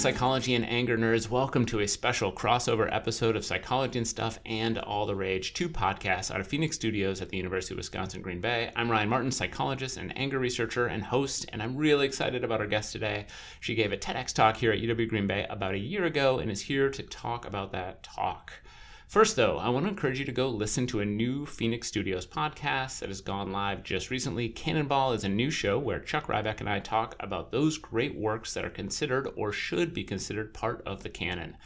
psychology and anger nerds. Welcome to a special crossover episode of Psychology and Stuff and All the Rage, two podcasts out of Phoenix Studios at the University of Wisconsin Green Bay. I'm Ryan Martin, psychologist and anger researcher and host, and I'm really excited about our guest today. She gave a TEDx talk here at UW Green Bay about a year ago and is here to talk about that talk. First, though, I want to encourage you to go listen to a new Phoenix Studios podcast that has gone live just recently. Cannonball is a new show where Chuck Rybak and I talk about those great works that are considered or should be considered part of the canon.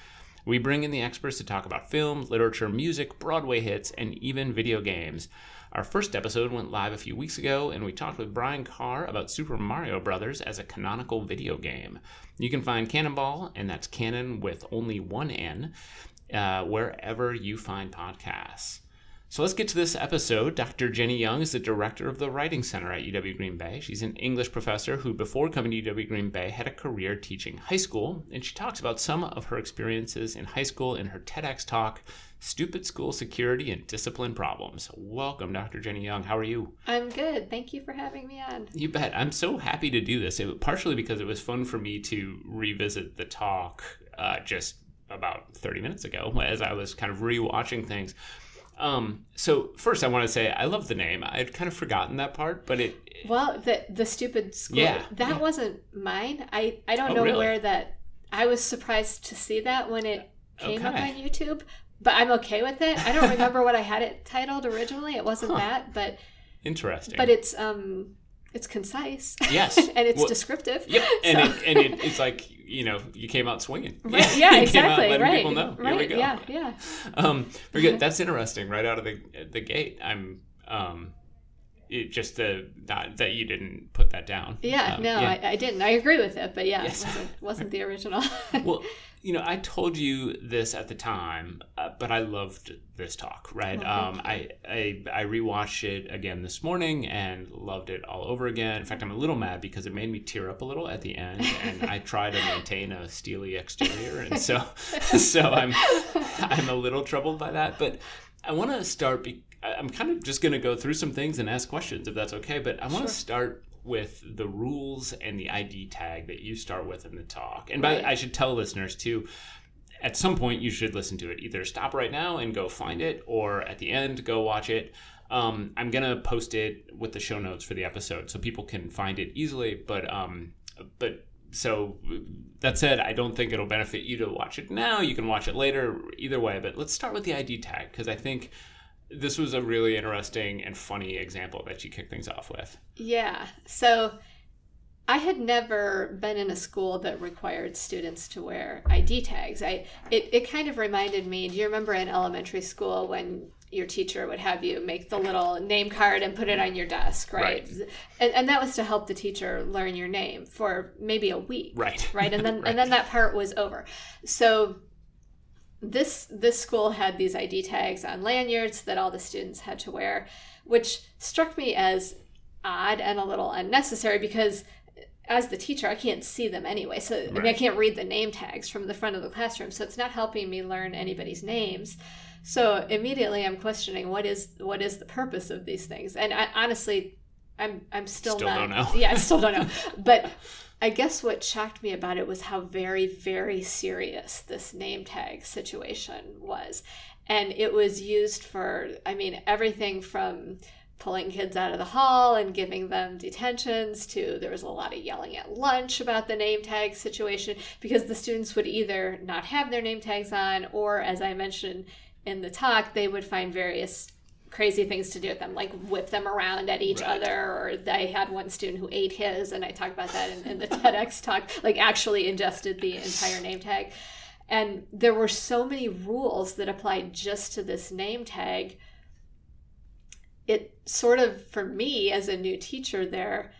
We bring in the experts to talk about film, literature, music, Broadway hits, and even video games. Our first episode went live a few weeks ago, and we talked with Brian Carr about Super Mario Brothers as a canonical video game. You can find Cannonball, and that's canon with only one N, uh, wherever you find podcasts. So let's get to this episode. Dr. Jenny Young is the director of the Writing Center at UW Green Bay. She's an English professor who, before coming to UW Green Bay, had a career teaching high school, and she talks about some of her experiences in high school in her TEDx talk, Stupid School Security and Discipline Problems. Welcome, Dr. Jenny Young. How are you? I'm good. Thank you for having me on. You bet. I'm so happy to do this, it, partially because it was fun for me to revisit the talk uh, just about 30 minutes ago as I was kind of rewatching things. Um, so first, I want to say I love the name. I'd kind of forgotten that part, but it. Well, the the stupid school. Yeah, that yeah. wasn't mine. I I don't Oh, know really? where that. I was surprised to see that when it came up on YouTube, but I'm okay with it. I don't remember what I had it titled originally. It wasn't Huh. that, but Interesting. but it's um it's concise. Yes. and it's Well, descriptive. Yep, and it, and it, it's like you know you came out swinging. Right, yeah, out exactly. letting Right. people know. Here Right. we go. Yeah. Yeah. Um, very good. That's interesting. Right out of the the gate, I'm um, it just the not that you didn't put that down. Yeah. Um, no, I, I didn't. I agree with it, but yeah, Yes. it wasn't, wasn't the original. well, you know, I told you this at the time, uh, but I loved this talk. Right? Oh, um, I, I I rewatched it again this morning and loved it all over again. In fact, I'm a little mad because it made me tear up a little at the end, and I try to maintain a steely exterior, and so so I'm I'm a little troubled by that. But I want to start. Be- I'm kind of just going to go through some things and ask questions if that's okay. But I want to Sure. start with the rules and the ID tag that you start with in the talk. And by I should tell listeners too. At some point, you should listen to it. Either stop right now and go find it, or at the end, go watch it. Um, I'm gonna post it with the show notes for the episode, so people can find it easily. But um, but so that said, I don't think it'll benefit you to watch it now. You can watch it later, either way. But let's start with the ID tag because I think this was a really interesting and funny example that you kick things off with. Yeah. So I had never been in a school that required students to wear ID tags. I it, it kind of reminded me, do you remember in elementary school when your teacher would have you make the little name card and put it on your desk, right? And, and that was to help the teacher learn your name for maybe a week. Right. Right. And then Right. and then that part was over. So this this school had these ID tags on lanyards that all the students had to wear, which struck me as odd and a little unnecessary because as the teacher I can't see them anyway. So I, mean, I can't read the name tags from the front of the classroom. So it's not helping me learn anybody's names. So immediately I'm questioning what is what is the purpose of these things. And I, honestly I'm I'm still, Still not don't know. Yeah, I still don't know. But I guess what shocked me about it was how very, very serious this name tag situation was. And it was used for, I mean, everything from pulling kids out of the hall and giving them detentions to there was a lot of yelling at lunch about the name tag situation because the students would either not have their name tags on or, as I mentioned in the talk, they would find various crazy things to do with them, like whip them around at each Right. other. Or I had one student who ate his, and I talked about that in, in the TEDx talk, like actually ingested the entire name tag. And there were so many rules that applied just to this name tag. It sort of, for me as a new teacher there,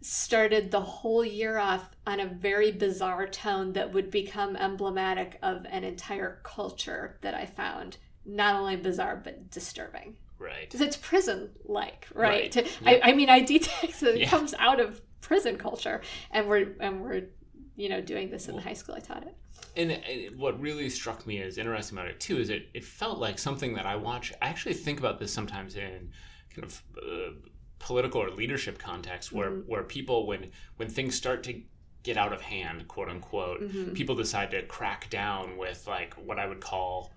started the whole year off on a very bizarre tone that would become emblematic of an entire culture that I found not only bizarre but disturbing. Right. Because it's prison like, right? Right. Yeah. I, I mean, ID tags it Yeah. comes out of prison culture, and we're and we're you know doing this in the high school I taught it. And it, what really struck me as interesting about it too is it, it felt like something that I watch. I actually think about this sometimes in kind of uh, political or leadership context where, Mhm. where people when when things start to get out of hand, quote unquote, Mhm. people decide to crack down with like what I would call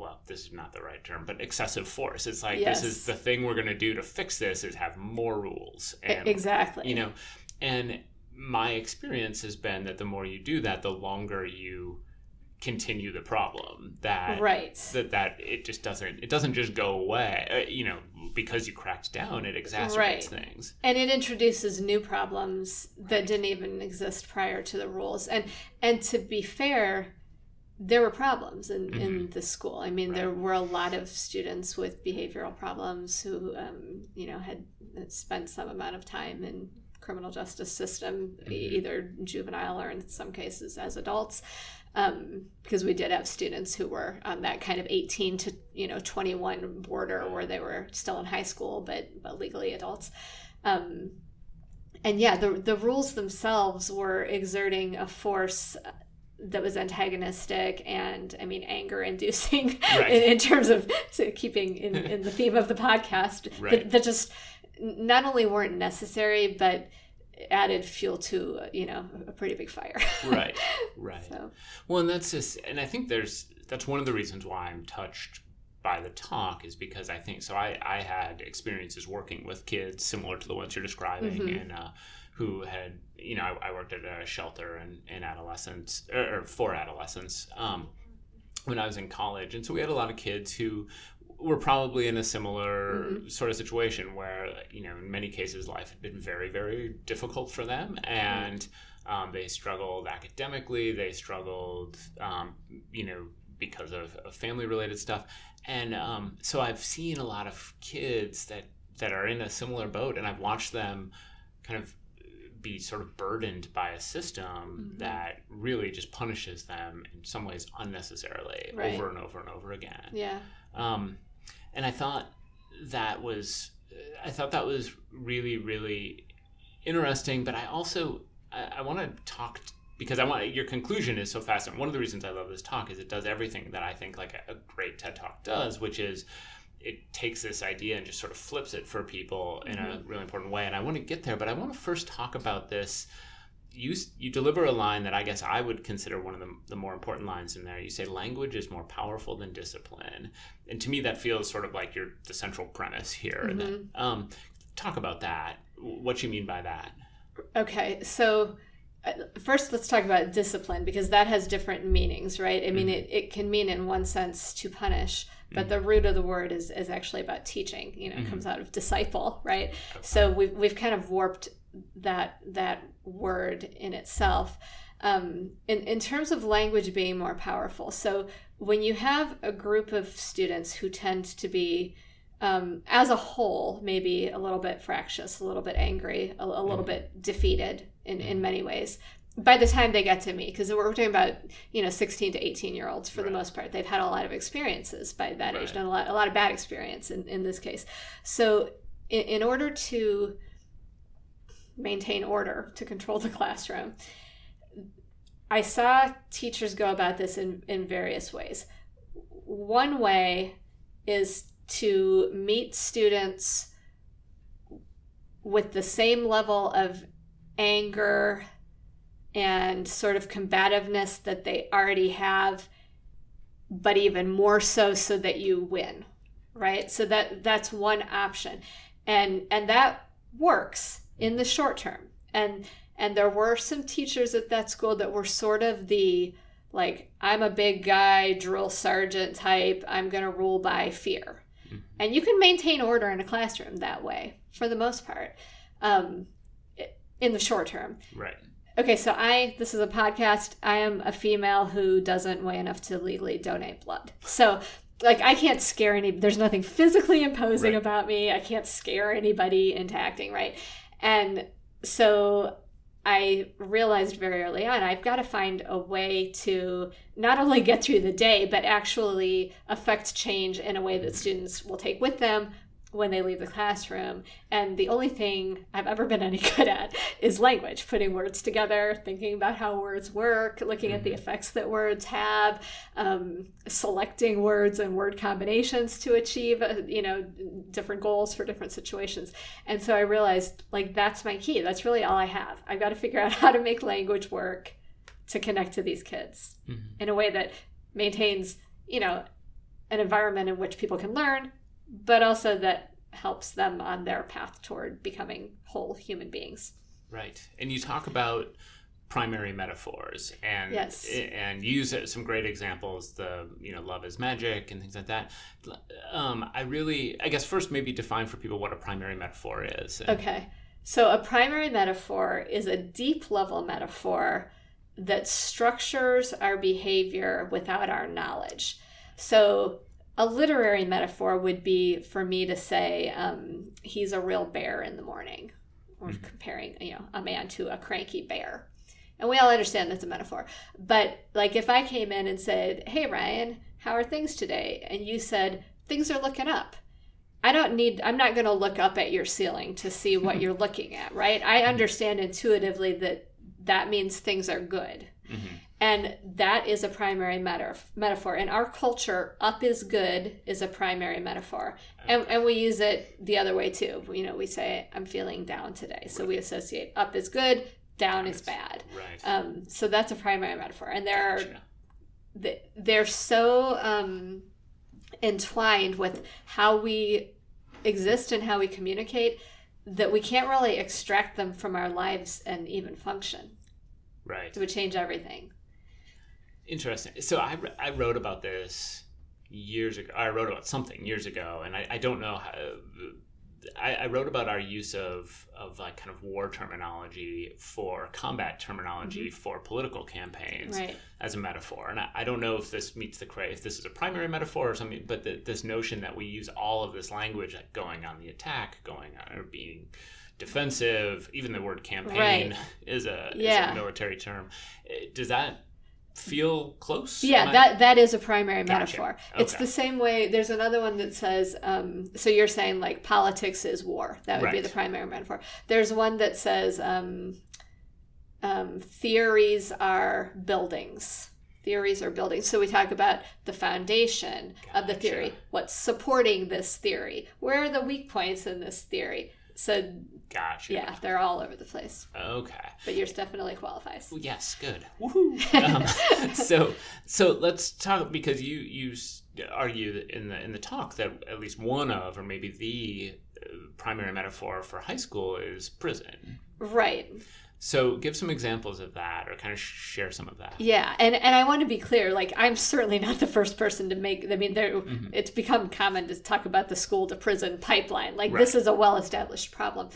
well, this is not the right term, but excessive force. It's like this is the thing we're going to do to fix this is have more rules. And exactly. you know, and my experience has been that the more you do that, the longer you continue the problem. That right. that that it just doesn't it doesn't just go away. Uh, you know, because you cracked down, it exacerbates Right. things. and it introduces new problems that didn't even exist prior to the rules and and to be fair there were problems in, in the school. I mean there were a lot of students with behavioral problems who um, you know had spent some amount of time in criminal justice system Mhm. either juvenile or in some cases as adults um, because we did have students who were on that kind of 18 to you know 21 border where they were still in high school but but legally adults. Um, and yeah the the rules themselves were exerting a force that was antagonistic and I mean anger inducing Right. in, in terms of so keeping in, in the theme of the podcast Right. that, that just not only weren't necessary but added fuel to you know a pretty big fire Right. Right. so Well, and that's just, and I think there's that's one of the reasons why I'm touched by the talk is because I think so. I I had experiences working with kids similar to the ones you're describing, Mhm. and uh, who had you know I, I worked at a shelter in, in adolescence or, or for adolescents um, when I was in college, and so we had a lot of kids who were probably in a similar Mhm. sort of situation where you know in many cases life had been very very difficult for them and um, they struggled academically they struggled um, you know because of, of family related stuff and um, so i've seen a lot of kids that that are in a similar boat and i've watched them kind of be sort of burdened by a system Mhm. that really just punishes them in some ways unnecessarily Right. over and over and over again yeah um, and I thought that was I thought that was really really interesting. But I also I, I want to talk because I want your conclusion is so fascinating. One of the reasons I love this talk is it does everything that I think like a, a great TED talk does, which is it takes this idea and just sort of flips it for people in a really important way. And I want to get there, but I want to first talk about this. You, you deliver a line that I guess I would consider one of the, the more important lines in there. You say language is more powerful than discipline, and to me that feels sort of like you're the central premise here. And that- um, talk about that. What you mean by that? Okay, so first let's talk about discipline because that has different meanings, right? I mean, Mhm. it, it can mean in one sense to punish, but Mhm. the root of the word is, is actually about teaching. You know, it Mhm. comes out of disciple, right? So we've, we've kind of warped that that word in itself. Um, in, in terms of language being more powerful. So when you have a group of students who tend to be um, as a whole, maybe a little bit fractious, a little bit angry, a, a little Mhm. bit defeated in, in many ways. By the time they get to me, because we're talking about you know 16 to 18 year olds for the most part, they've had a lot of experiences by that age, Right. and a lot a lot of bad experience in, in this case. So in, in order to maintain order, to control the classroom, I saw teachers go about this in, in various ways. One way is to meet students with the same level of anger and sort of combativeness that they already have but even more so so that you win right? So that that's one option. And and that works in the short term. And and there were some teachers at that school that were sort of the like i'm a big guy drill sergeant type i'm going to rule by fear. Mhm. and you can maintain order in a classroom that way for the most part. Um, in the short term. Right. okay so i this is a podcast. I am a female who doesn't weigh enough to legally donate blood. So like i can't scare any there's nothing physically imposing Right. about me. I can't scare anybody into acting right? And so I realized very early on I've got to find a way to not only get through the day, but actually affect change in a way that students will take with them when they leave the classroom. And the only thing I've ever been any good at is language, putting words together, thinking about how words work, looking at the Mm-hmm. effects that words have, um, selecting words and word combinations to achieve, uh, you know, different goals for different situations. And so I realized, like, that's my key. That's really all I have. I've got to figure out how to make language work to connect to these kids Mhm. in a way that maintains, you know, an environment in which people can learn, but also that helps them on their path toward becoming whole human beings. Right. And you talk about primary metaphors and Yes. and use some great examples the you know love is magic and things like that um, i really i guess first maybe define for people what a primary metaphor is Okay. So a primary metaphor is a deep level metaphor that structures our behavior without our knowledge. So a literary metaphor would be for me to say, um, he's a real bear in the morning, or Mhm. comparing, you know, a man to a cranky bear. And we all understand that's a metaphor. But like if I came in and said, Hey Ryan, how are things today? And you said, Things are looking up. I don't need, I'm not going to look up at your ceiling to see what you're looking at, right? I understand intuitively that that means things are good. Mhm. And that is a primary meta- metaphor. In our culture, up is good is a primary metaphor. And, and we use it the other way too. You know, we say, I'm feeling down today. So we associate up is good, down is bad. right Um, so that's a primary metaphor. And there are Gotcha. th- they're so um, entwined with how we exist and how we communicate that we can't really extract them from our lives and even function. right It would change everything. Interesting. So I, I wrote about this years ago. I wrote about something years ago, and I, I don't know how. I, I wrote about our use of of like kind of war terminology for combat terminology for political campaigns Right. as a metaphor, and I, I don't know if this meets the cra if this is a primary metaphor or something, but the, this notion that we use all of this language like going on the attack, going on or being defensive, even the word campaign Right. is a is a military term. Eh, Does that feel close? Yeah, Am I- that that is a primary Gotcha. metaphor. It's the same way. There's another one that says, um, so you're saying like politics is war. That would be the primary metaphor. There's one that says um, um, theories are buildings. Theories are buildings. So we talk about the foundation of the theory. What's supporting this theory? Where are the weak points in this theory? So Gotcha. yeah, they're all over the place. Okay. But yours definitely qualifies. Well, yes, good. Woohoo! Um, so, so let's talk because you you s- argue in the in the talk that at least one of, or maybe the uh, primary metaphor for high school is prison. Right. So, give some examples of that, or kind of share some of that. Yeah, and and I want to be clear. Like, I'm certainly not the first person to make. I mean, there Mhm. it's become common to talk about the school to prison pipeline. Like, this is a well established problem.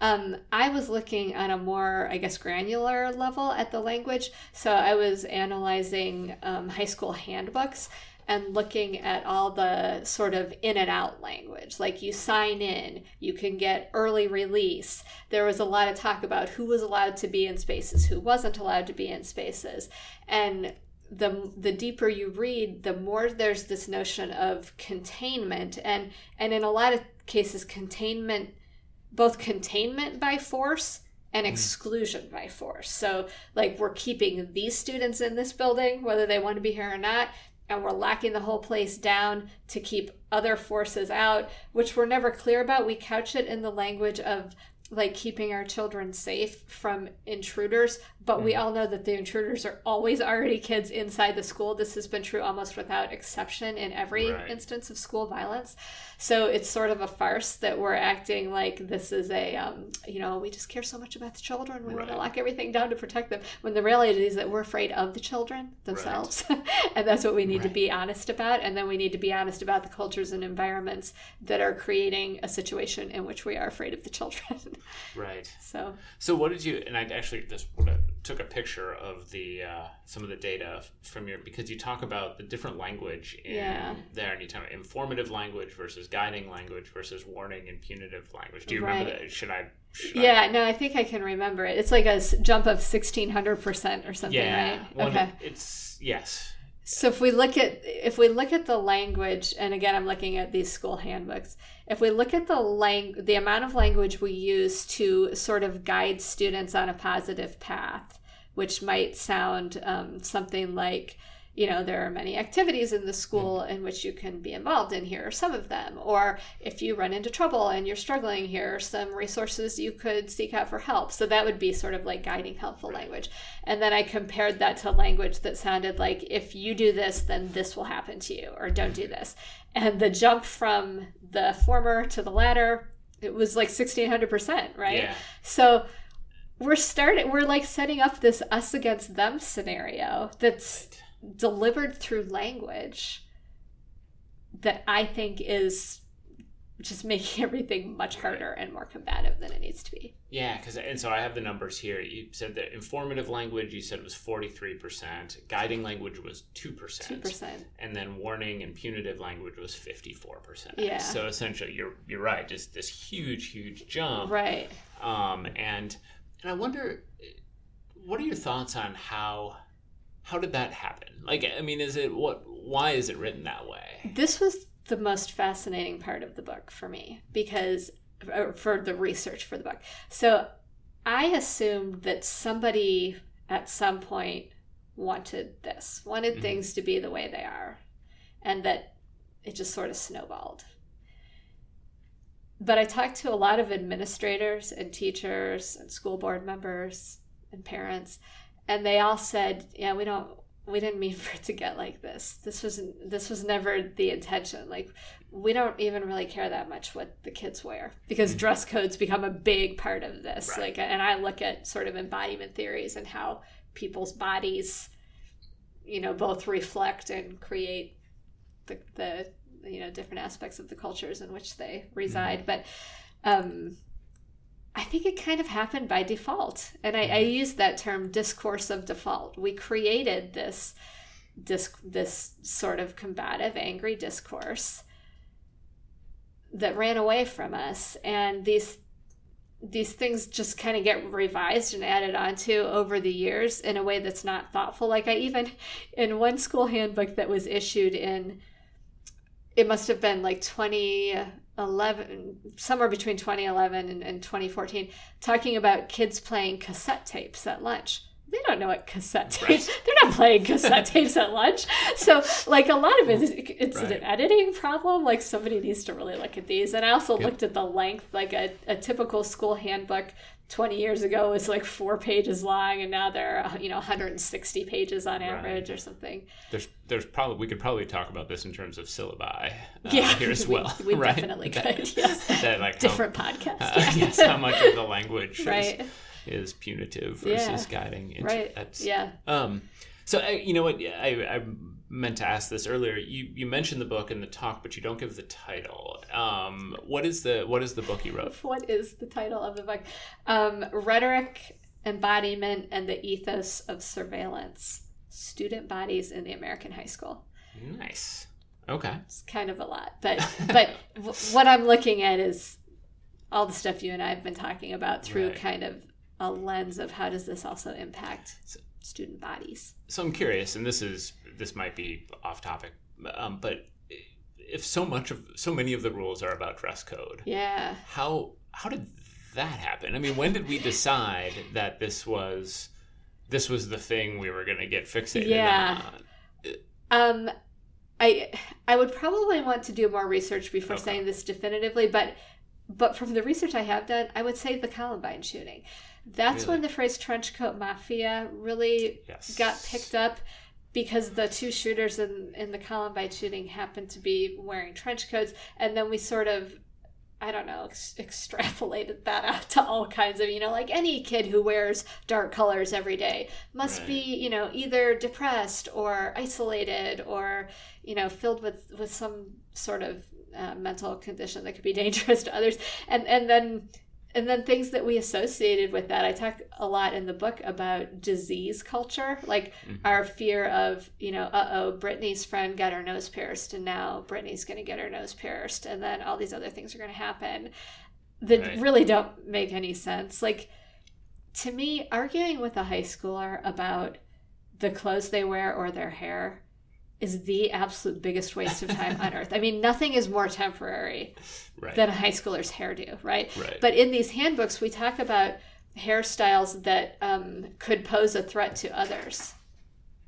Um, I was looking on a more, I guess, granular level at the language. So I was analyzing um, high school handbooks and looking at all the sort of in and out language. Like you sign in, you can get early release. There was a lot of talk about who was allowed to be in spaces, who wasn't allowed to be in spaces. And the the deeper you read, the more there's this notion of containment and and in a lot of cases containment both containment by force and mm. exclusion by force. So, like, we're keeping these students in this building, whether they want to be here or not, and we're locking the whole place down to keep other forces out, which we're never clear about. We couch it in the language of like keeping our children safe from intruders, but we all know that the intruders are always already kids inside the school. This has been true almost without exception in every Right. instance of school violence. So it's sort of a farce that we're acting like this is a, um, you know, we just care so much about the children. We want to lock everything down to protect them. When the reality is that we're afraid of the children themselves. and that's what we need to be honest about. And then we need to be honest about the cultures and environments that are creating a situation in which we are afraid of the children. Right. so, So, what did you? And I actually just wanna- took a picture of the uh, some of the data from your because you talk about the different language in Yeah. there, and you talk about informative language versus guiding language versus warning and punitive language. Do you remember that? Should I? Should I- yeah, no, I think I can remember it. It's like a jump of 1600% or something, yeah. right? Well, okay. It's yes. So if we look at if we look at the language, and again, I'm looking at these school handbooks. If we look at the lang- the amount of language we use to sort of guide students on a positive path, which might sound um, something like you know there are many activities in the school in which you can be involved in here are some of them. Or if you run into trouble and you're struggling here are some resources you could seek out for help. So that would be sort of like guiding helpful language. And then i compared that to language that sounded like if you do this then this will happen to you or don't do this. And the jump from the former to the latter it was like 1600% right? Yeah. so we're starting we're like setting up this us against them scenario that's delivered through language that I think is just making everything much harder and more combative than it needs to be. Yeah, because and so I have the numbers here. You said that informative language you said was forty three percent, guiding language was two percent, Two percent, and then warning and punitive language was fifty four percent. Yeah. So essentially, you're you're right. Just this huge, huge jump. Right. Um, and and I wonder, what are your thoughts on how how did that happen? Like, I mean, is it what? Why is it written that way? This was the most fascinating part of the book for me because for the research for the book. So I assumed that somebody at some point wanted this, wanted Mhm. things to be the way they are, and that it just sort of snowballed. But I talked to a lot of administrators and teachers and school board members and parents, and they all said, "Yeah, we don't we didn't mean for it to get like this. This wasn't this was never the intention. Like we don't even really care that much what the kids wear because Mhm. dress codes become a big part of this. Right. Like and I look at sort of embodiment theories and how people's bodies you know both reflect and create the the you know different aspects of the cultures in which they reside but um I think it kind of happened by default. And I, I mm-hmm. use that term discourse of default. We created this this this sort of combative, angry discourse that ran away from us. And these these things just kind of get revised and added onto over the years in a way that's not thoughtful. Like I even in one school handbook that was issued in it must have been like 2011 somewhere between 2011 and, and 2014 talking about kids playing cassette tapes at lunch they don't know what cassette tapes they're not playing cassette tapes at lunch so like a lot of it is it's Right. an editing problem like somebody needs to really look at these and i also Yep. looked at the length like a, a typical school handbook 20 years ago was like four pages long and now they're uh, you know 160 pages on Right. average or something There's there's probably we could probably talk about this in terms of syllabi uh, yeah here as well. we, right? definitely That- could yes that, like, how- different podcast uh, yeah. yes, how much of the language right is punitive versus Yeah. guiding? It's, right That's, yeah Um, so I, you know what? I, I meant to ask this earlier. You you mentioned the book in the talk, but you don't give the title. Um, what is the what is the book you wrote? what is the title of the book um, rhetoric embodiment and the ethos of surveillance student bodies in the american high school Nice. Okay. it's kind of a lot but but w- what i'm looking at is all the stuff you and i have been talking about through Right. kind of a lens of how does this also impact So- student bodies So I'm curious, and this is this might be off topic, um, but if so much of so many of the rules are about dress code, yeah how how did that happen? I mean, when did we decide that this was this was the thing we were going to get fixated Yeah. on? Um, I I would probably want to do more research before Okay. saying this definitively, but but from the research I have done, I would say the Columbine shooting. That's Really? when the phrase trench coat mafia really Yes. got picked up because the two shooters in in the Columbine shooting happened to be wearing trench coats, and then we sort of. I don't know, ex- extrapolated that out to all kinds of, you know, like any kid who wears dark colors every day must Right. be, you know, either depressed or isolated or, you know, filled with with some sort of uh, mental condition that could be dangerous to others. And and then and then things that we associated with that. I talk a lot in the book about disease culture, like Mhm. our fear of, you know, uh oh, Brittany's friend got her nose pierced, and now Brittany's going to get her nose pierced, and then all these other things are going to happen that Right. really don't make any sense. Like, to me, arguing with a high schooler about the clothes they wear or their hair is the absolute biggest waste of time on earth. I mean, nothing is more temporary Right. than a high schooler's hairdo, right? Right. But in these handbooks, we talk about hairstyles that um, could pose a threat to others.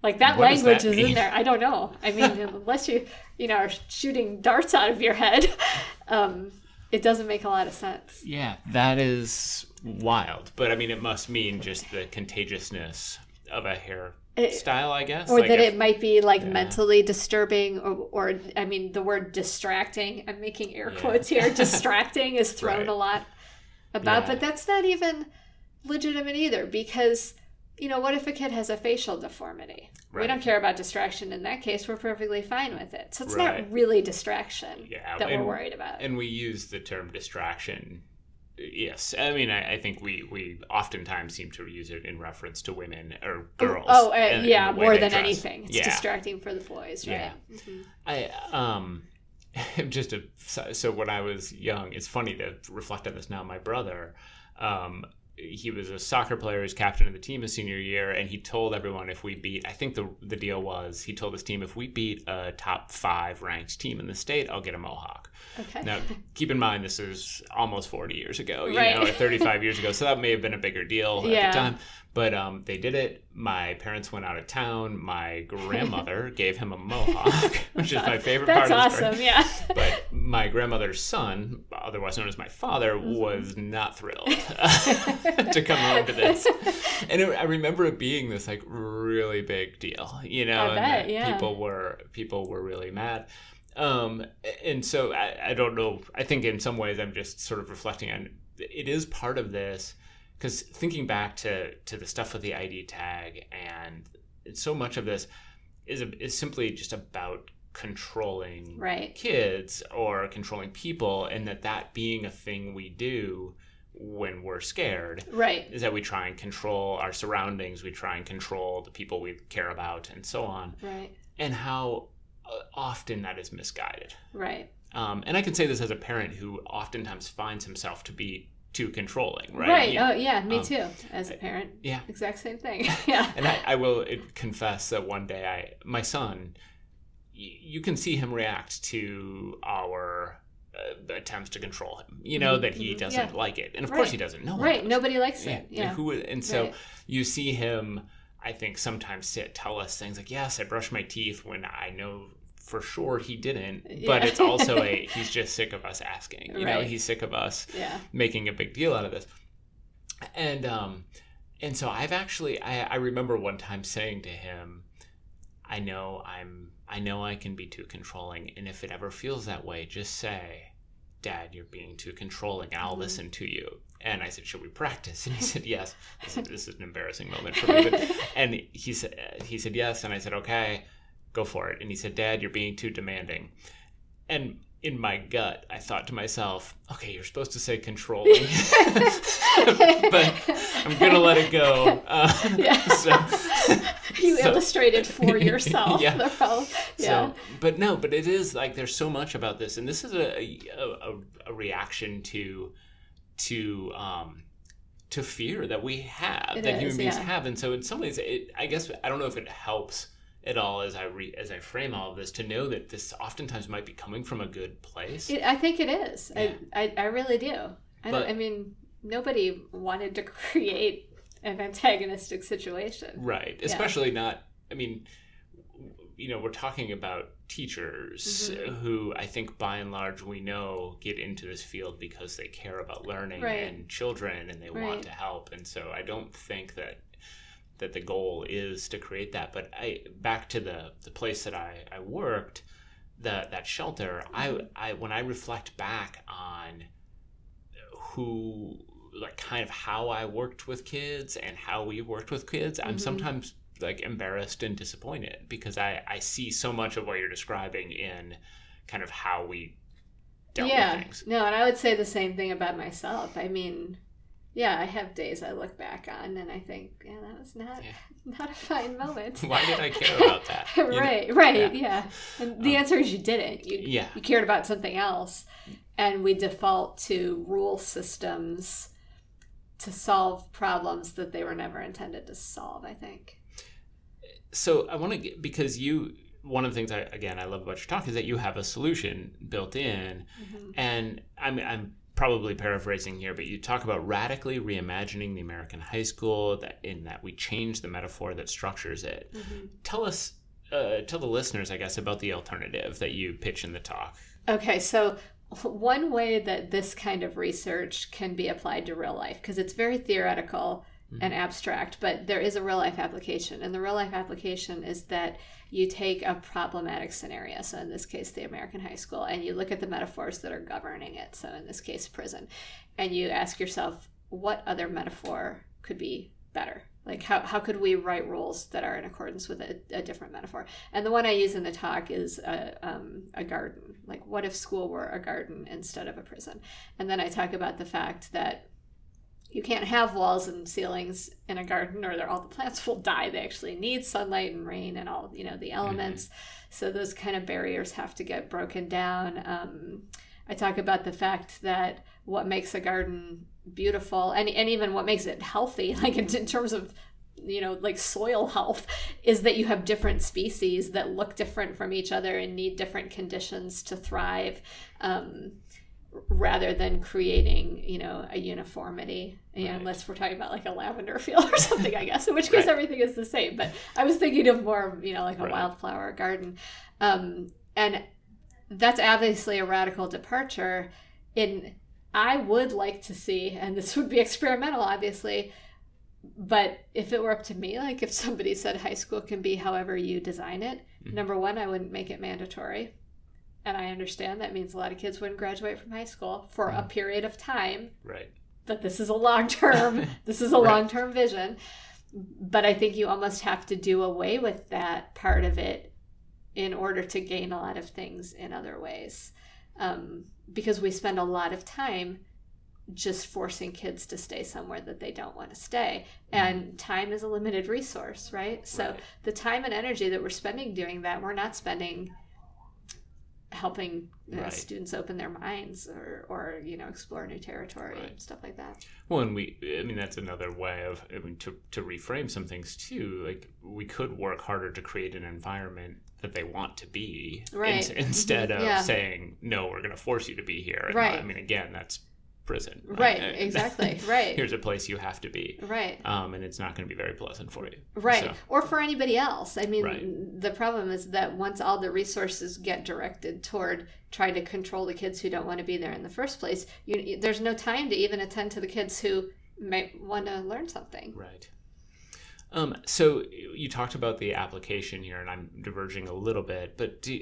Like that What language that is in there. I don't know. I mean, unless you, you know, are shooting darts out of your head, um, it doesn't make a lot of sense. Yeah, that is wild. But I mean, it must mean just the contagiousness of a hairstyle, I guess. Or Like that if- it might be like mentally disturbing, or, or I mean, the word distracting. I'm making air Yeah. quotes here. distracting is thrown Right. a lot about, Yeah. but that's not even legitimate either because. You know, what if a kid has a facial deformity? We don't care about distraction in that case. We're perfectly fine with it. So it's Right. not really distraction Yeah, that and- we're worried about. and we use the term distraction. Yes, I mean, I, I think we we oftentimes seem to use it in reference to women or girls. Oh, uh, and- and yeah, way more than dress. anything. It's yeah, distracting for the boys, right? Yeah. Mhm. I um, just a so so when I was young, it's funny to reflect on this now. My brother, um, he was a soccer player, he was captain of the team his senior year, and he told everyone if we beat, I think the the deal was he told his team if we beat a top five ranked team in the state, I'll get a mohawk. Okay. Now, keep in mind this is almost 40 years ago, you Right. know, or 35 years ago, so that may have been a bigger deal Yeah. at the time. But um, they did it. My parents went out of town. My grandmother gave him a mohawk, which is my favorite That's part of the story. awesome. Yeah. But my grandmother's son, otherwise known as my father, Mm-hmm. was not thrilled to come home to this. And it, I remember it being this like really big deal, you know, I and bet, yeah. people were people were really mad. Um, and so I, I don't know. I think in some ways I'm just sort of reflecting on it is part of this because thinking back to to the stuff with the ID tag and so much of this is a, is simply just about controlling Right. kids or controlling people and that that being a thing we do when we're scared Right. is that we try and control our surroundings we try and control the people we care about and so on Right. and how uh, often that is misguided Right. um, and i can say this as a parent who oftentimes finds himself to be too controlling right, Right. Oh, yeah. Me um, too. As a parent. yeah Exact same thing. yeah. and I, I will confess that one day I my son you can see him react to our uh, attempts to control him you know Mhm, that he mhm, doesn't yeah. like it and of Right. course he doesn't no Right. does. Nobody likes yeah, it. Yeah. and who and so Right. you see him i think sometimes sit tell us things like yes i brush my teeth when i know for sure he didn't but Yeah. it's also a he's just sick of us asking you know Right. he's sick of us making a big deal out of this. And um and so I've actually I, I remember one time saying to him, I know I'm I know I can be too controlling and if it ever feels that way, just say, Dad, you're being too controlling I'll Mhm. listen to you. And I said, Should we practice? And he said, Yes. This is, this is an embarrassing moment for me. But, and he said he said yes, and I said, Okay, go for it. And he said, Dad, you're being too demanding. And in my gut, I thought to myself, okay, you're supposed to say controlling, but I'm gonna let it go. Uh, Yeah. So, you so- illustrated for yourself Yeah. the problem. Yeah. so, but no, but it is like there's so much about this, and this is a a, a, reaction to to um to fear that we have It that is, human beings yeah. have, and so in some ways, it I guess I don't know if it helps at all as I re, as I frame all of this to know that this oftentimes might be coming from a good place. It, I think it is. Yeah. I, I, I really do. I, But- I mean, nobody wanted to create an antagonistic situation. Right. Especially not, I mean, you know, we're talking about teachers Mhm. who I think by and large we know get into this field because they care about learning Right. and children and they Right. want to help. And so I don't think that that the goal is to create that. But I back to the the place that I, I worked, that that shelter, Mhm. I I when I reflect back on who like kind of how I worked with kids and how we worked with kids, I'm Mhm. sometimes like embarrassed and disappointed because I I see so much of what you're describing in kind of how we dealt yeah. with things. No, and I would say the same thing about myself. I mean, yeah, I have days I look back on and I think, yeah, that was not Yeah. not a fine moment. Why did I care about that? You know? right, right, Yeah. yeah. And the Um, answer is you didn't. You Yeah. you cared about something else, and we default to rule systems to solve problems that they were never intended to solve. I think. So I want to get because you one of the things I again I love about your talk is that you have a solution built in, mm-hmm. and I'm I'm probably paraphrasing here, but you talk about radically reimagining the American high school that in that we change the metaphor that structures it. Mm-hmm. Tell us, uh, tell the listeners, I guess, about the alternative that you pitch in the talk. Okay, so one way that this kind of research can be applied to real life because it's very theoretical mm-hmm. and abstract, but there is a real life application. And the real life application is that you take a problematic scenario, so in this case, the American high school, and you look at the metaphors that are governing it, so in this case, prison, and you ask yourself, what other metaphor could be better? Like, how, how could we write rules that are in accordance with a, a different metaphor? And the one I use in the talk is a, um, a garden. Like, what if school were a garden instead of a prison? And then I talk about the fact that you can't have walls and ceilings in a garden or all the plants will die they actually need sunlight and rain and all you know the elements mm-hmm. so those kind of barriers have to get broken down um, i talk about the fact that what makes a garden beautiful and, and even what makes it healthy like in, in terms of you know like soil health is that you have different species that look different from each other and need different conditions to thrive um, rather than creating you know a uniformity know, unless we're talking about like a lavender field or something i guess in which case right. everything is the same but i was thinking of more you know like a right. wildflower garden um, and that's obviously a radical departure in i would like to see and this would be experimental obviously but if it were up to me like if somebody said high school can be however you design it mm-hmm. number one i wouldn't make it mandatory and I understand that means a lot of kids wouldn't graduate from high school for mm. a period of time. Right. But this is a long term. this is a right. long term vision. But I think you almost have to do away with that part of it in order to gain a lot of things in other ways, um, because we spend a lot of time just forcing kids to stay somewhere that they don't want to stay. Mm. And time is a limited resource, right? So right. the time and energy that we're spending doing that, we're not spending helping uh, right. students open their minds or, or you know explore new territory right. and stuff like that well and we i mean that's another way of i mean to, to reframe some things too like we could work harder to create an environment that they want to be right. in, instead of yeah. saying no we're going to force you to be here and right. i mean again that's prison. Right, exactly. Right. Here's a place you have to be. Right. Um, and it's not going to be very pleasant for you. Right. So. Or for anybody else. I mean, right. the problem is that once all the resources get directed toward trying to control the kids who don't want to be there in the first place, you, there's no time to even attend to the kids who might want to learn something. Right. Um, so you talked about the application here, and I'm diverging a little bit, but do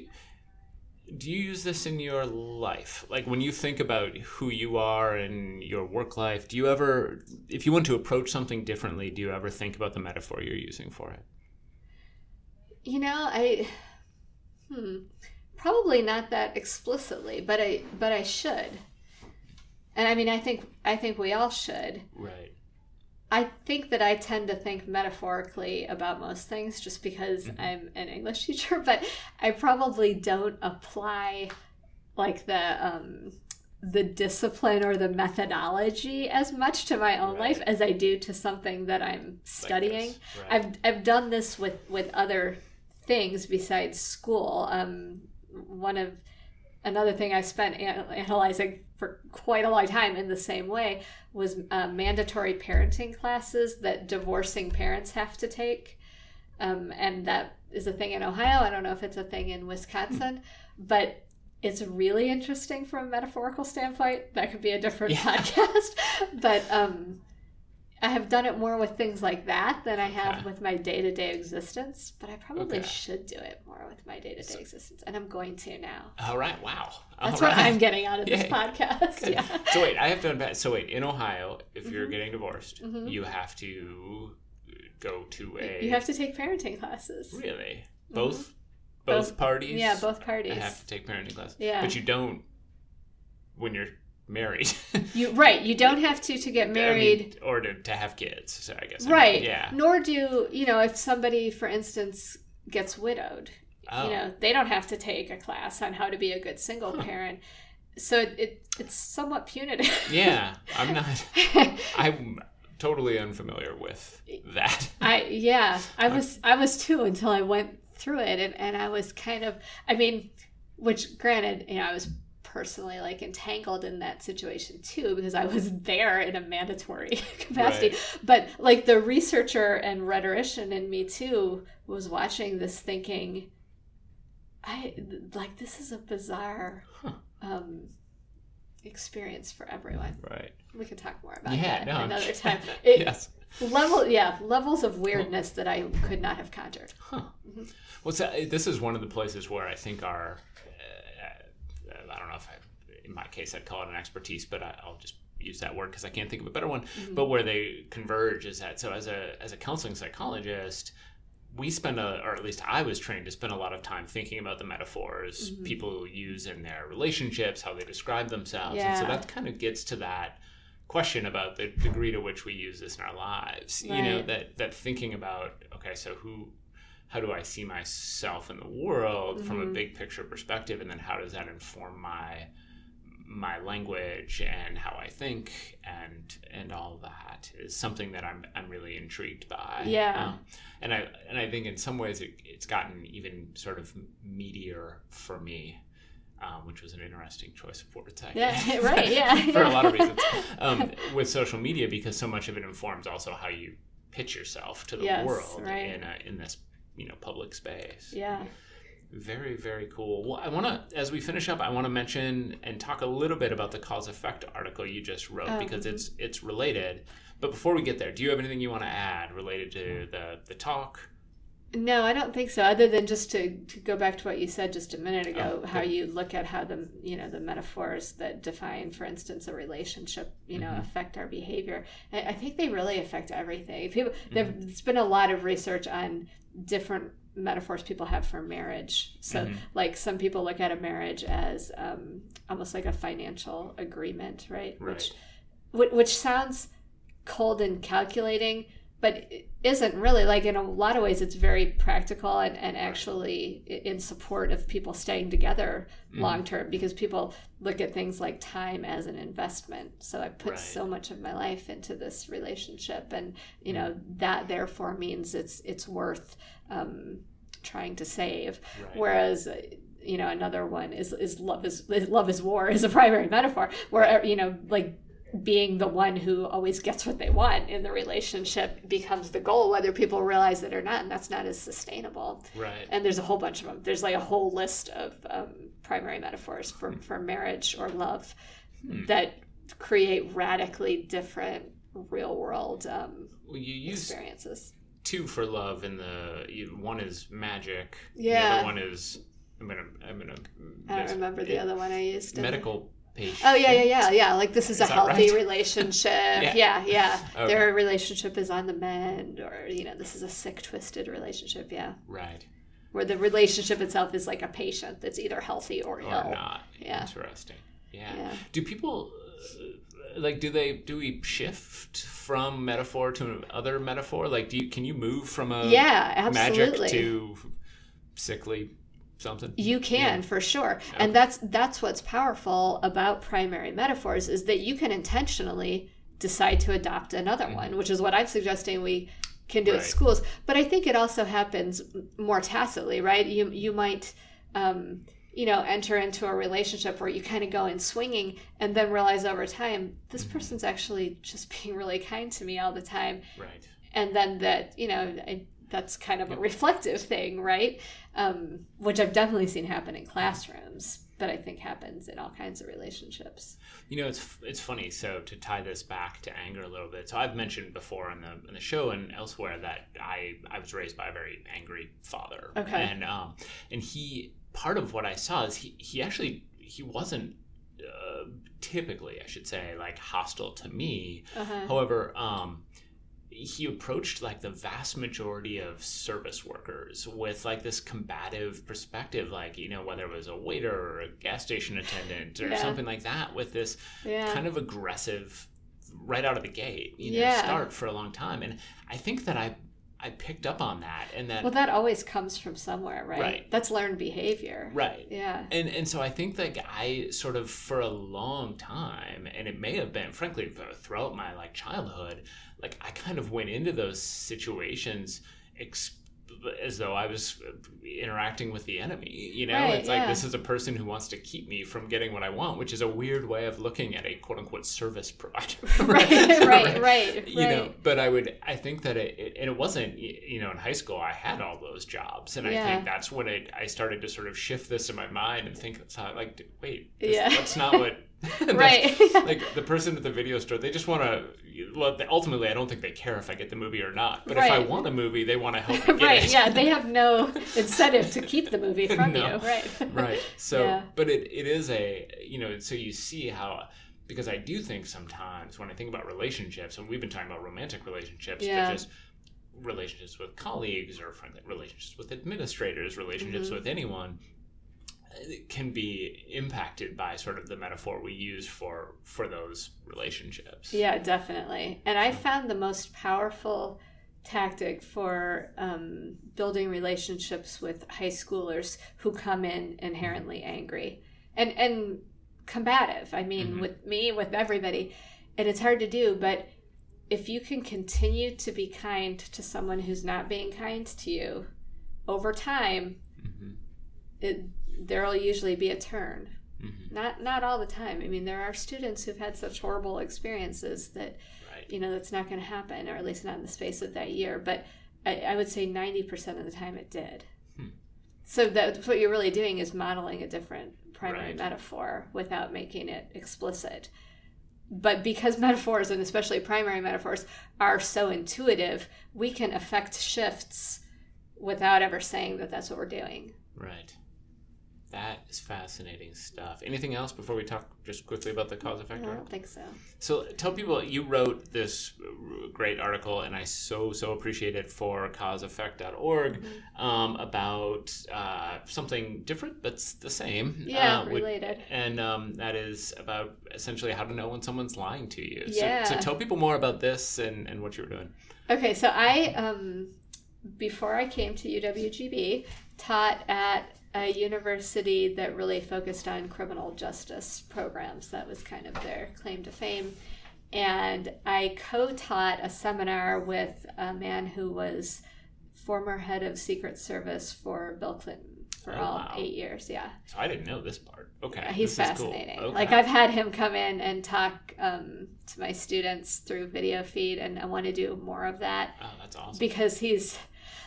do you use this in your life? Like when you think about who you are and your work life do you ever if you want to approach something differently do you ever think about the metaphor you're using for it? You know i hmm probably not that explicitly but i but i should. And i mean i think i think we all should. Right I think that I tend to think metaphorically about most things just because mm-hmm. I'm an English teacher, but I probably don't apply like the um, the discipline or the methodology as much to my own right. life as I do to something that I'm studying. Like right. I've I've done this with with other things besides school. Um, one of another thing I spent analyzing for quite a long time in the same way was uh, mandatory parenting classes that divorcing parents have to take. Um, and that is a thing in Ohio. I don't know if it's a thing in Wisconsin, but it's really interesting from a metaphorical standpoint. That could be a different yeah. podcast. but um, I have done it more with things like that than I have with my day to day existence, but I probably okay. should do it more with my day to day existence, and I'm going to now. All right, wow. All That's right. what I'm getting out of this podcast. Good. Yeah. So wait, I have to done So wait, in Ohio, if mm-hmm. you're getting divorced, mm-hmm. you have to go to a. You have to take parenting classes. Really, both. Mm-hmm. Both, both parties. Yeah, both parties. I have to take parenting classes. Yeah, but you don't when you're married. you right. You don't have to to get married I mean, or to, to have kids. So I guess right. I mean, yeah. Nor do you know if somebody, for instance, gets widowed. Oh. You know oh. they don't have to take a class on how to be a good single huh. parent. So it, it, it's somewhat punitive. yeah, I'm not. I'm totally unfamiliar with that. I yeah, I was I was too until I went through it and, and I was kind of I mean, which granted, you know, I was personally like entangled in that situation too because I was there in a mandatory capacity. Right. But like the researcher and rhetorician in me too was watching this thinking, I like this is a bizarre huh. um, experience for everyone. Right. We could talk more about yeah, that no, another time. It, yes. Level, yeah, levels of weirdness that I could not have conjured. Huh. Mm-hmm. Well, so this is one of the places where I think our I don't know if I, in my case I'd call it an expertise, but I, will just use that word because I can't think of a better one. Mm-hmm. But where they converge is that so as a as a counseling psychologist, we spend a or at least I was trained to spend a lot of time thinking about the metaphors mm-hmm. people use in their relationships, how they describe themselves, yeah. and so that kind of gets to that question about the degree to which we use this in our lives. Right. You know that that thinking about okay, so who how do I see myself in the world mm-hmm. from a mm-hmm. big picture perspective, and then how does that inform my my language and how I think and and all that is something that I'm I'm really intrigued by. Yeah. Um, and I and I think in some ways it, it's gotten even sort of meatier for me. Um, which was an interesting choice of words. I yeah, right. Yeah, for a lot of reasons. Um, with social media, because so much of it informs also how you pitch yourself to the yes, world right. in a, in this you know public space. Yeah. Very very cool. Well, I want to as we finish up, I want to mention and talk a little bit about the cause effect article you just wrote um, because it's it's related. But before we get there, do you have anything you want to add related to the the talk? No, I don't think so. Other than just to, to go back to what you said just a minute ago, oh, how you look at how the you know the metaphors that define, for instance, a relationship, you know, mm-hmm. affect our behavior. I, I, think they really affect everything. People, mm-hmm. there's been a lot of research on different metaphors people have for marriage. So, mm-hmm. like some people look at a marriage as um, almost like a financial agreement, right? right? Which which sounds cold and calculating, but it isn't really. Like in a lot of ways, it's very practical and, and actually in support of people staying together mm-hmm. long term because people look at things like time as an investment. So I put right. so much of my life into this relationship, and you know mm-hmm. that therefore means it's it's worth um, trying to save. Right. Whereas you know another one is is love is love is war is a primary metaphor where you know like being the one who always gets what they want in the relationship becomes the goal whether people realize it or not and that's not as sustainable right and there's a whole bunch of them there's like a whole list of um, primary metaphors for, hmm. for marriage or love hmm. that create radically different real world um, well, you use experiences two for love and the one is magic. Yeah. The other one is I'm gonna I'm gonna. I don't remember the other one I used. Medical patient. Oh yeah, yeah, yeah, yeah. Like this is, is a healthy right? relationship. yeah, yeah. yeah. Okay. Their relationship is on the mend, or you know, this is a sick, twisted relationship. Yeah. Right. Where the relationship itself is like a patient that's either healthy or, or ill. not. Yeah. Interesting. Yeah. yeah. Do people uh, like do they do we shift from metaphor to other metaphor like do you can you move from a yeah absolutely. magic to sickly something you can yeah. for sure okay. and that's that's what's powerful about primary metaphors is that you can intentionally decide to adopt another mm-hmm. one which is what i'm suggesting we can do right. at schools but i think it also happens more tacitly right you you might um, you know, enter into a relationship where you kind of go in swinging and then realize over time, this mm-hmm. person's actually just being really kind to me all the time. Right. And then that, you know, I, that's kind of a reflective thing, right? Um, which I've definitely seen happen in classrooms, but I think happens in all kinds of relationships. You know, it's it's funny. So to tie this back to anger a little bit, so I've mentioned before in the in the show and elsewhere that I I was raised by a very angry father. Okay. And um and he part of what I saw is he he actually he wasn't uh, typically I should say like hostile to me. Uh-huh. However, um, he approached like the vast majority of service workers with like this combative perspective like you know whether it was a waiter or a gas station attendant or yeah. something like that with this yeah. kind of aggressive right out of the gate you know yeah. start for a long time and i think that i I picked up on that and that Well that always comes from somewhere, right? Right. That's learned behavior. Right. Yeah. And and so I think like I sort of for a long time and it may have been frankly throughout my like childhood, like I kind of went into those situations ex- as though I was interacting with the enemy. You know, Right, it's like this is a person who wants to keep me from getting what I want, which is a weird way of looking at a quote unquote service provider. right, right, right, right, You know, but I would, I think that it, it, and it wasn't, you know, in high school, I had all those jobs. And I think that's when it, I started to sort of shift this in my mind and think, so, like, wait, this, Yeah. that's not what, Right. like the person at the video store, they just want to, well, ultimately, I don't think they care if I get the movie or not. But if I want a movie, they want to help me get right, it. yeah, they have no incentive to keep the movie from No. you. Right. right so Yeah. but it, it is a you know so you see how because i do think sometimes when i think about relationships and we've been talking about romantic relationships Yeah. but just relationships with colleagues or friend, relationships with administrators relationships Mhm. with anyone can be impacted by sort of the metaphor we use for for those relationships Yeah, definitely. And I found the most powerful tactic for um, building relationships with high schoolers who come in inherently angry and and combative. I mean, Mhm. with me, with everybody, and it's hard to do, but if you can continue to be kind to someone who's not being kind to you over time, hmm it, there'll usually be a turn. hmm Not not all the time. I mean, there are students who've had such horrible experiences that right you know that's not going to happen, or at least not in the space of that year. But I, I would say ninety percent of the time it did. Hmm. So that's what you're really doing is modeling a different primary Right. metaphor without making it explicit. But because metaphors and especially primary metaphors are so intuitive, we can affect shifts without ever saying that that's what we're doing. right that is fascinating stuff anything else before we talk just quickly about the cause effect I don't think so. So tell people you wrote this great article, and I so so appreciate it for causeeffect.org Mm-hmm. um, about uh, something different that's the same. Yeah, uh, which- related. and um, that is about essentially how to know when someone's lying to you. Yeah. So, so tell people more about this and, and what you were doing. Okay, so I, um, before I came to UWGB, taught at a university that really focused on criminal justice programs. That was kind of their claim to fame. And I co taught a seminar with a man who was former head of Secret Service for Bill Clinton for Oh, all wow. eight years. Yeah. So I didn't know this part. Okay, Yeah, he's this is cool. fascinating. Okay. Like I've had him come in and talk um, to my students through video feed, and I want to do more of that oh, that's awesome. because he's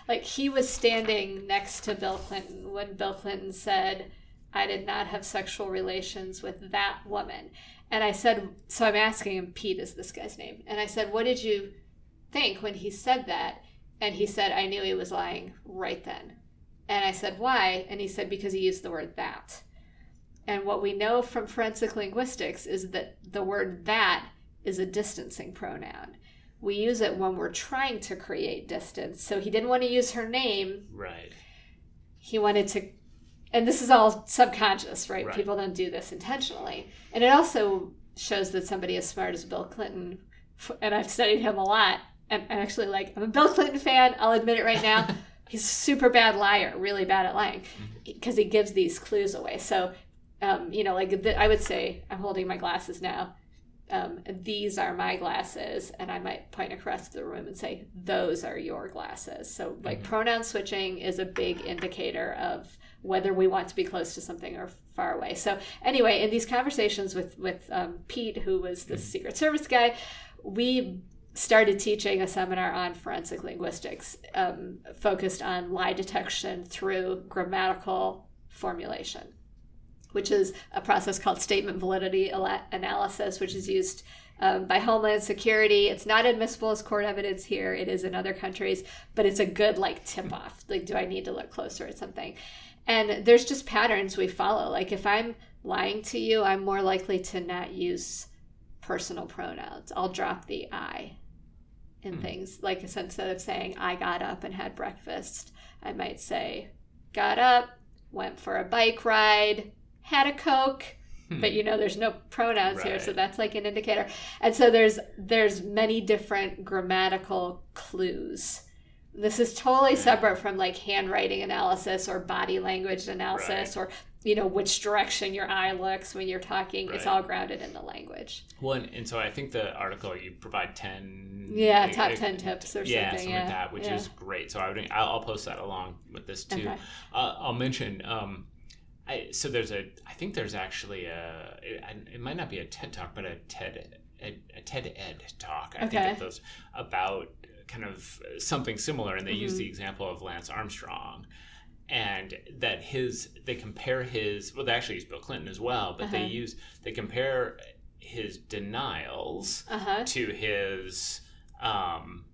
like he was standing next to Bill Clinton when Bill Clinton said, "I did not have sexual relations with that woman," and I said, "So I'm asking him, Pete is this guy's name?" And I said, "What did you think when he said that?" And he said, "I knew he was lying right then." And I said, "Why?" And he said, "Because he used the word that." And what we know from forensic linguistics is that the word that is a distancing pronoun. We use it when we're trying to create distance. So he didn't want to use her name. right. He wanted to, and this is all subconscious, right? Right. People don't do this intentionally. And it also shows that somebody as smart as Bill Clinton, and I've studied him a lot, and and actually, like, I'm a Bill Clinton fan, I'll admit it right now. He's a super bad liar, really bad at lying, because he gives these clues away. So, um, you know, like the, I would say, I'm holding my glasses now. Um, these are my glasses, and I might point across the room and say, "Those are your glasses." So, like Mhm. pronoun switching is a big indicator of whether we want to be close to something or far away. So, anyway, in these conversations with with um, Pete, who was the Mhm. Secret Service guy, we started teaching a seminar on forensic linguistics um, focused on lie detection through grammatical formulation which is a process called statement validity analysis, which is used um, by Homeland Security. It's not admissible as court evidence here; it is in other countries, but it's a good like tip off. Like, do I need to look closer at something? And there's just patterns we follow. Like, if I'm lying to you, I'm more likely to not use personal pronouns. I'll drop the I in Hmm. things. Like, instead of saying I got up and had breakfast, I might say got up, went for a bike ride, had a coke Hmm. but you know there's no pronouns here so that's like an indicator and so there's there's many different grammatical clues This is totally separate from like handwriting analysis or body language analysis or you know which direction your eye looks when you're talking. It's all grounded in the language. Well, and, and so I think the article you provide ten. Yeah, uh, top uh, 10 tips or yeah, something, like yeah, that, which yeah. is great. So I would, I'll, I'll post that along with this too. Okay. Uh, I'll mention. Um, I, so there's a. I think there's actually a. It, it might not be a TED talk, but a TED a, a TED Ed talk. I Okay. think of those about kind of something similar, and they use Mhm. the example of Lance Armstrong. And that his, they compare his, well, they actually use Bill Clinton as well, but they Uh-huh. use, they compare his denials Uh huh. to his um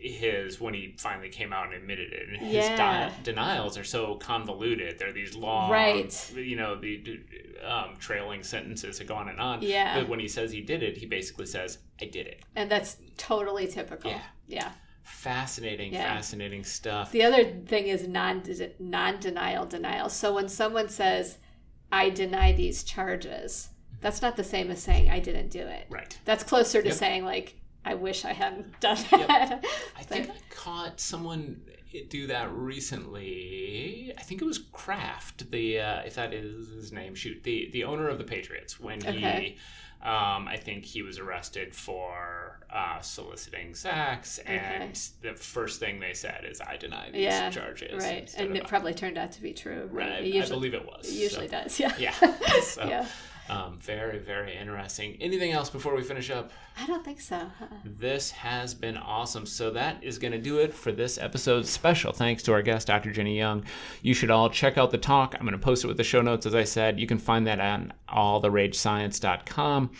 his when he finally came out and admitted it and his Yeah. di- denials are so convoluted they're these long Right. you know the um, trailing sentences that go on and on Yeah. but when he says he did it he basically says i did it And that's totally typical. Yeah. Yeah. fascinating Yeah. fascinating stuff The other thing is non non denial denial. So when someone says, "I deny these charges," that's not the same as saying I didn't do it. right That's closer to Yep. saying like I wish I hadn't done Yep. that. I think I caught someone do that recently. I think it was Kraft, the uh, if that is his name. Shoot, the the owner of the Patriots when he. Okay. Um, I think he was arrested for uh, soliciting sex, and the first thing they said is, "I deny these Yeah, charges." right, and it probably turned out to be true. Right, Right. I- I believe it was. it usually so, does. Yeah. Yeah. So, yeah. Um, very, very interesting. Anything else before we finish up? I don't think so. Uh-uh. This has been awesome. So that is going to do it for this episode. Special thanks to our guest, Dr. Jenny Young. You should all check out the talk. I'm going to post it with the show notes, as I said. You can find that on alltheragescience.com.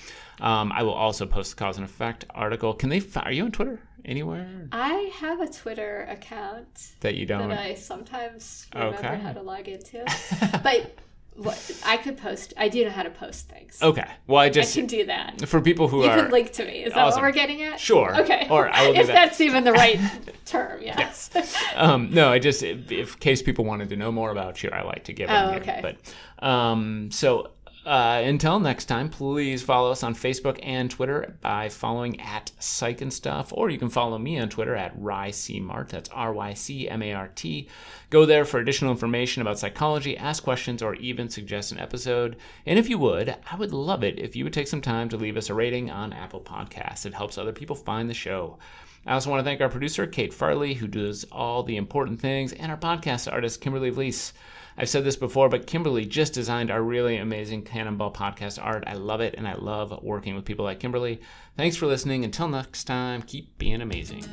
Um, I will also post the cause and effect article. Can they? Are you on Twitter anywhere I have a Twitter account that you don't? that I sometimes remember Okay. how to log into, but what, I could post. I do know how to post things. okay. Well, I just I can do that. for people who You are can link to me. Is that Awesome. what we're getting at? sure. Okay. Or I will if that. that's even the right term, yeah. Yes. um, no, I just if, if in case people wanted to know more about you, I like to give them Oh, here. okay. But um, so uh, until next time, please follow us on Facebook and Twitter by following at Psych and Stuff, or you can follow me on Twitter at RyCMart. That's R Y C M A R T. Go there for additional information about psychology, ask questions, or even suggest an episode. And if you would, I would love it if you would take some time to leave us a rating on Apple Podcasts. It helps other people find the show. I also want to thank our producer, Kate Farley, who does all the important things, and our podcast artist, Kimberly Vlies. I've said this before, but Kimberly just designed our really amazing Cannonball podcast art. I love it, and I love working with people like Kimberly. Thanks for listening. Until next time, keep being amazing.